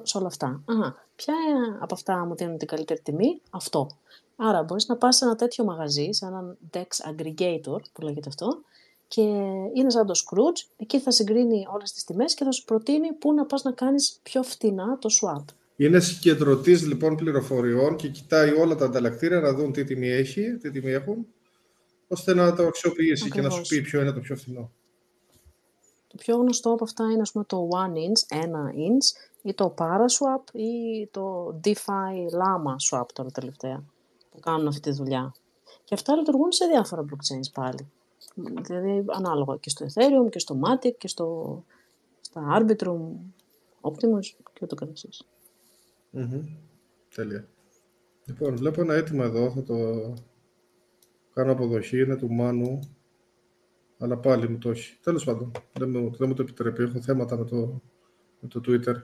σε όλα αυτά. Α, ποια από αυτά μου δίνουν την καλύτερη τιμή, αυτό. Άρα μπορείς να πας σε ένα τέτοιο μαγαζί, σε έναν DEX aggregator που λέγεται αυτό, και είναι σαν το Scrooge, εκεί θα συγκρίνει όλες τις τιμές και θα σου προτείνει πού να πας να κάνεις πιο φτηνά το swap. Είναι συγκεντρωτής λοιπόν πληροφοριών και κοιτάει όλα τα ανταλλακτήρια να δουν τι τιμή έχει, τι τιμή έχουν, ώστε να το αξιοποιήσει και να σου πει ποιο είναι το πιο φθηνό. Το πιο γνωστό από αυτά είναι ας πούμε, το One Inch, ένα inch, ή το Paraswap ή το DeFi Llama Swap τώρα τελευταία που κάνουν αυτή τη δουλειά. Και αυτά λειτουργούν σε διάφορα blockchains πάλι. Δηλαδή ανάλογα και στο Ethereum και στο Matic και στο, στα Arbitrum, Optimus και ούτω καθεξής. Mm-hmm. Τέλεια. Λοιπόν, βλέπω ένα έτοιμο εδώ, θα το κάνω αποδοχή, είναι του Μάνου, αλλά πάλι μου το έχει. Τέλος πάντων, δεν μου, δεν μου το επιτρέπει, έχω θέματα με το, με το Twitter.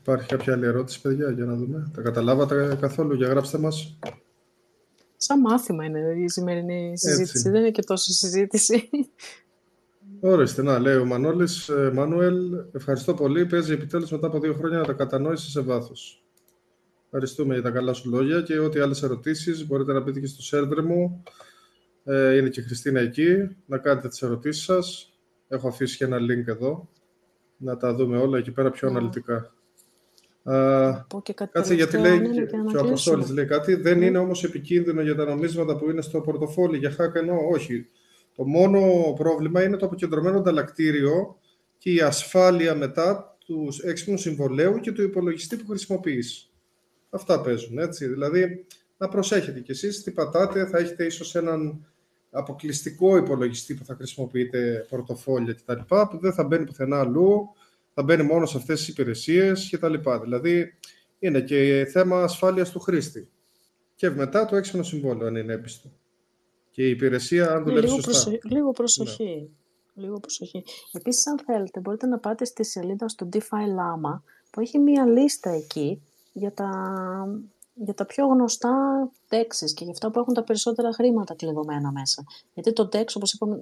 Υπάρχει κάποια άλλη ερώτηση, παιδιά, για να δούμε. Τα καταλάβατε καθόλου, για γράψτε μας. Σαν μάθημα είναι η σημερινή συζήτηση, δεν είναι και τόσο συζήτηση. Ορίστε, να λέει ο Μανώλης, ε, Μάνουελ, ευχαριστώ πολύ. Παίζει επιτέλους μετά από δύο χρόνια να τα κατανόησε σε βάθος. Ευχαριστούμε για τα καλά σου λόγια και ό,τι άλλες ερωτήσεις μπορείτε να πείτε και στο σερβερ μου. Ε, είναι και η Χριστίνα εκεί. Να κάνετε τις ερωτήσεις σας. Έχω αφήσει και ένα link εδώ. Να τα δούμε όλα εκεί πέρα πιο αναλυτικά. Κάτσε γιατί λέει και ο Αποστόλης λέει κάτι. Δεν είναι όμως επικίνδυνο για τα νομίσματα που είναι στο πορτοφόλι για hack ενώ όχι. Το μόνο πρόβλημα είναι το αποκεντρωμένο ανταλλακτήριο και η ασφάλεια μετά τους έξυπνους συμβολέου και του υπολογιστή που χρησιμοποιείς. Αυτά παίζουν, έτσι. Δηλαδή, να προσέχετε κι εσείς τι πατάτε, θα έχετε ίσως έναν αποκλειστικό υπολογιστή που θα χρησιμοποιείτε πορτοφόλια κτλ. που δεν θα μπαίνει πουθενά αλλού, θα μπαίνει μόνο σε αυτές τις υπηρεσίες κτλ. Δηλαδή, είναι και θέμα ασφάλειας του χρήστη. Και μετά το έξυπνο συμβόλαιο, αν είναι έμπιστο. Και η υπηρεσία, αν δουλεύει λίγο, σωστά. λίγο προσοχή. Ναι. Λίγο προσοχή. Επίσης, αν θέλετε, μπορείτε να πάτε στη σελίδα στο DeFi Lama, που έχει μία λίστα εκεί για τα, για τα πιο γνωστά DEXs και για αυτά που έχουν τα περισσότερα χρήματα κλειδωμένα μέσα. Γιατί το DEX, όπως είπαμε,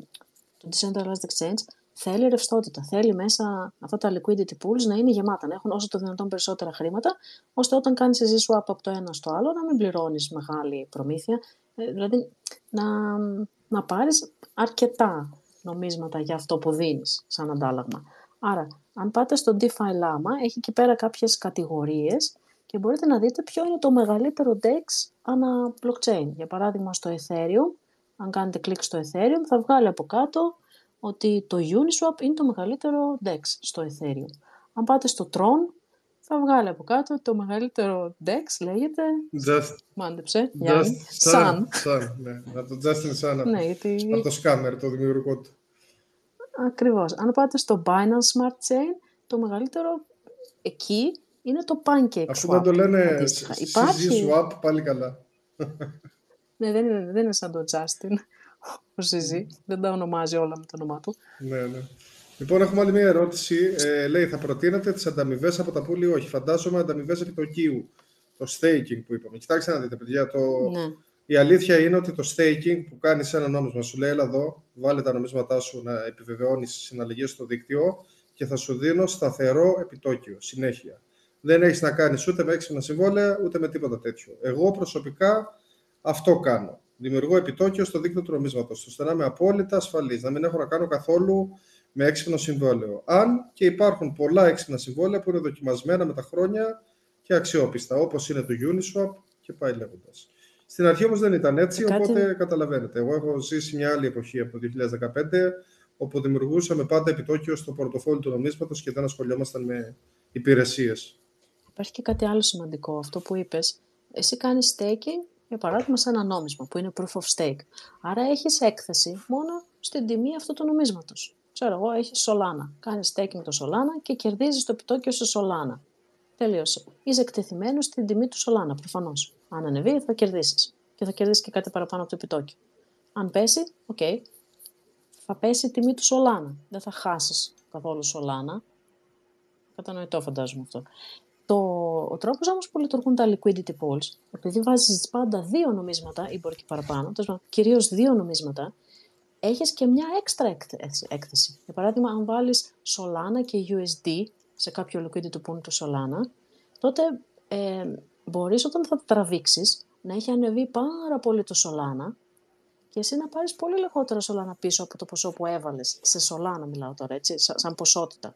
το Decentralized Exchange, θέλει ρευστότητα. Θέλει μέσα αυτά τα liquidity pools να είναι γεμάτα, να έχουν όσο το δυνατόν περισσότερα χρήματα, ώστε όταν κάνεις εσύ swap από το ένα στο άλλο να μην πληρώνεις μεγάλη προμήθεια. Ε, δηλαδή να, να πάρεις αρκετά νομίσματα για αυτό που δίνεις σαν αντάλλαγμα. Άρα, αν πάτε στο DeFi Lama, έχει εκεί πέρα κάποιες κατηγορίες και μπορείτε να δείτε ποιο είναι το μεγαλύτερο DEX ανά blockchain. Για παράδειγμα, στο Ethereum, αν κάνετε κλικ στο Ethereum, θα βγάλει από κάτω ότι το Uniswap είναι το μεγαλύτερο DEX στο Ethereum. Αν πάτε στο Tron, θα βγάλει από κάτω ότι το μεγαλύτερο DEX λέγεται... Just, Μάντεψε, Just Sun. Sun, ναι. Από το Justin Sun, ναι, γιατί... από το Scammer, το δημιουργικό του. Ακριβώς. Αν πάτε στο Binance Smart Chain, το μεγαλύτερο εκεί είναι το Pancake Αφού Swap. δεν το λένε Υπάρχει... CZ Swap, πάλι καλά. ναι, δεν είναι, δεν είναι σαν το Justin ο Ζιζή. Δεν τα ονομάζει όλα με το όνομά του. Ναι, ναι. Λοιπόν, έχουμε άλλη μια ερώτηση. Ε, λέει, θα προτείνετε τις ανταμοιβές από τα πουλή, όχι; Φαντάζομαι ανταμοιβές επιτοκίου. Το staking που είπαμε. Κοιτάξτε να δείτε, παιδιά. Το... Ναι. Η αλήθεια είναι ότι το staking που κάνει ένα νόμισμα σου λέει, έλα εδώ, βάλε τα νομίσματά σου να επιβεβαιώνεις συναλλαγές στο δίκτυο και θα σου δίνω σταθερό επιτόκιο συνέχεια. Δεν έχεις να κάνεις ούτε με έξυπνα συμβόλαια, ούτε με τίποτα τέτοιο. Εγώ προσωπικά αυτό κάνω δημιουργώ επιτόκιο στο δίκτυο του νομίσματος, ώστε να είμαι απόλυτα ασφαλής, να μην έχω να κάνω καθόλου με έξυπνο συμβόλαιο. Αν και υπάρχουν πολλά έξυπνα συμβόλαια που είναι δοκιμασμένα με τα χρόνια και αξιόπιστα, όπως είναι το Uniswap και πάει λέγοντας. Στην αρχή όμως δεν ήταν έτσι, Κάτι... οπότε καταλαβαίνετε. Εγώ έχω ζήσει μια άλλη εποχή από το 2015, όπου δημιουργούσαμε πάντα επιτόκιο στο πορτοφόλι του νομίσματος και δεν ασχολιόμασταν με υπηρεσίες. Υπάρχει και κάτι άλλο σημαντικό, αυτό που είπες. Εσύ κάνεις staking για παράδειγμα σε ένα νόμισμα που είναι proof of stake. Άρα έχεις έκθεση μόνο στην τιμή αυτού του νομίσματος. Ξέρω εγώ, έχεις Solana. Κάνεις staking το Solana και κερδίζεις το επιτόκιο σε Solana. Τελείωσε. Είσαι εκτεθειμένος στην τιμή του Solana, προφανώς. Αν ανεβεί, θα κερδίσεις. Και θα κερδίσεις και κάτι παραπάνω από το επιτόκιο. Αν πέσει, OK. Okay, θα πέσει η τιμή του Solana. Δεν θα χάσεις καθόλου Solana. Κατανοητό φαντάζομαι αυτό. Το, ο τρόπος όμως που λειτουργούν τα liquidity pools, επειδή βάζεις πάντα δύο νομίσματα ή μπορεί και παραπάνω, κυρίως δύο νομίσματα, έχεις και μια έξτρα έκθεση. Για παράδειγμα, αν βάλεις Solana και USD σε κάποιο liquidity pool του Solana, τότε ε, μπορείς όταν θα τα τραβήξεις να έχει ανεβεί πάρα πολύ το Solana και εσύ να πάρεις πολύ λιγότερο Solana πίσω από το ποσό που έβαλες. Σε Solana μιλάω τώρα, έτσι, σαν ποσότητα.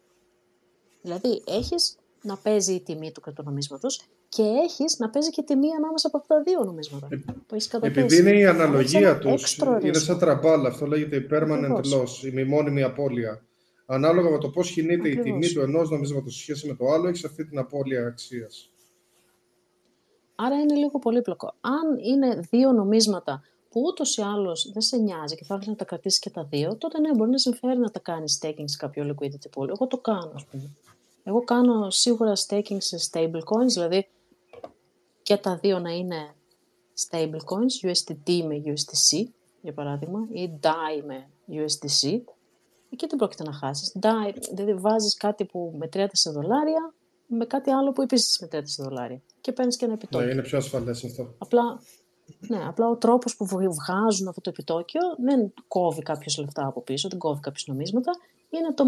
Δηλαδή, έχεις να παίζει η τιμή του κρυπτονομίσματος και έχεις να παίζει και τιμή ανάμεσα από αυτά τα δύο νομίσματα ε, που έχεις Επειδή είναι η αναλογία τους, είναι σαν τραμπάλα, αυτό λέγεται η permanent loss, η μη μόνιμη απώλεια. Ανάλογα με το πώς κινείται η τιμή του ενός νομίσματος σε σχέση με το άλλο, έχεις αυτή την απώλεια αξίας. Άρα είναι λίγο πολύπλοκο. Αν είναι δύο νομίσματα που ούτως ή άλλως δεν σε νοιάζει και θα ήθελα να τα κρατήσεις και τα δύο, τότε ναι, μπορεί να συμφέρει να τα κάνεις staking σε κάποιο liquidity pool. Εγώ το κάνω, ας πούμε. Εγώ κάνω σίγουρα staking σε stablecoins, δηλαδή και τα δύο να είναι stablecoins, USDT με USDC, για παράδειγμα, ή DAI με USDC. Εκεί δεν πρόκειται να χάσεις. DAI, δηλαδή βάζεις κάτι που μετριέται σε δολάρια με κάτι άλλο που επίσης μετριέται σε δολάρια. Και παίρνεις και ένα επιτόκιο. Ναι, είναι πιο ασφαλές αυτό. Απλά, ναι, απλά ο τρόπος που βγάζουν αυτό το επιτόκιο δεν κόβει κάποιος λεφτά από πίσω, δεν κόβει κάποιες νομίσματα είναι το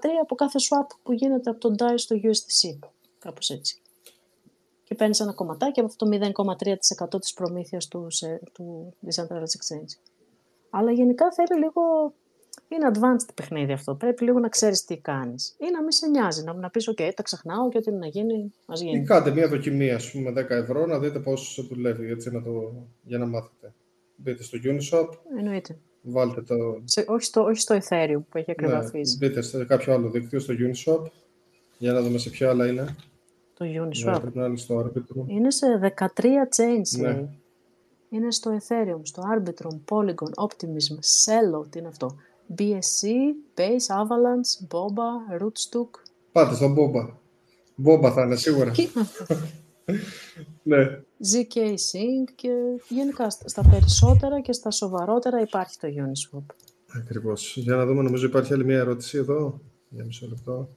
0,3 από κάθε swap που γίνεται από τον DAI στο USDC. Κάπως έτσι. Και παίρνεις ένα κομματάκι από αυτό το 0,3% της προμήθειας του, σε, του Decentralized Exchange. Αλλά γενικά θέλει λίγο... Είναι advanced παιχνίδι αυτό. Πρέπει λίγο να ξέρεις τι κάνεις. Ή να μην σε νοιάζει. Να, να πεις: OK, τα ξεχνάω και ό,τι να γίνει, ας γίνει. Ή κάντε μια δοκιμή, ας πούμε, 10 ευρώ, να δείτε πώς δουλεύει έτσι, να το... για να μάθετε. Μπείτε στο Uniswap. Εννοείται. Βάλτε το... Σε, όχι, στο, όχι στο Ethereum που έχει ακριβά Ναι, fees. μπείτε σε κάποιο άλλο δίκτυο, στο Uniswap, για να δούμε σε ποια άλλα είναι. Το Ναι, Uniswap. πρέπει να είναι στο Arbitrum. Είναι σε 13 chains, Ναι. λέει. Είναι στο Ethereum, στο Arbitrum, Polygon, Optimism, Celo, τι είναι αυτό; BSC, Base, Avalanche, Boba, Rootstook. Πάτε στον Boba. Boba θα είναι σίγουρα. Τι είναι αυτό. ναι. ZK Sync και γενικά στα- στα περισσότερα και στα σοβαρότερα υπάρχει το Uniswap. Ακριβώς. Για να δούμε, νομίζω υπάρχει άλλη μια ερώτηση εδώ. Για μισό λεπτό.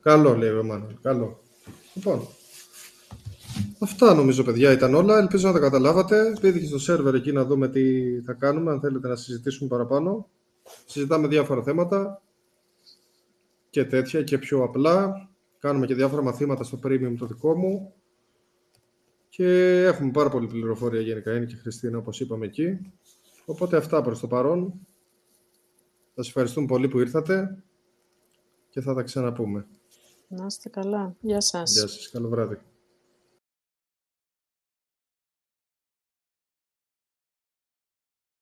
Καλό, λέει ο Εμμάνουελ. Καλό. Λοιπόν, αυτά νομίζω, παιδιά, ήταν όλα. Ελπίζω να τα καταλάβατε. Μπείτε στο σερβερ εκεί να δούμε τι θα κάνουμε, αν θέλετε να συζητήσουμε παραπάνω. Συζητάμε διάφορα θέματα και τέτοια και πιο απλά. Κάνουμε και διάφορα μαθήματα στο premium το δικό μου. Και έχουμε πάρα πολύ πληροφορία γενικά. Είναι και η Χριστίνα, όπως είπαμε εκεί. Οπότε αυτά προς το παρόν. Σας ευχαριστούμε πολύ που ήρθατε και θα τα ξαναπούμε. Να είστε καλά. Γεια σας. Γεια σας. Καλό βράδυ.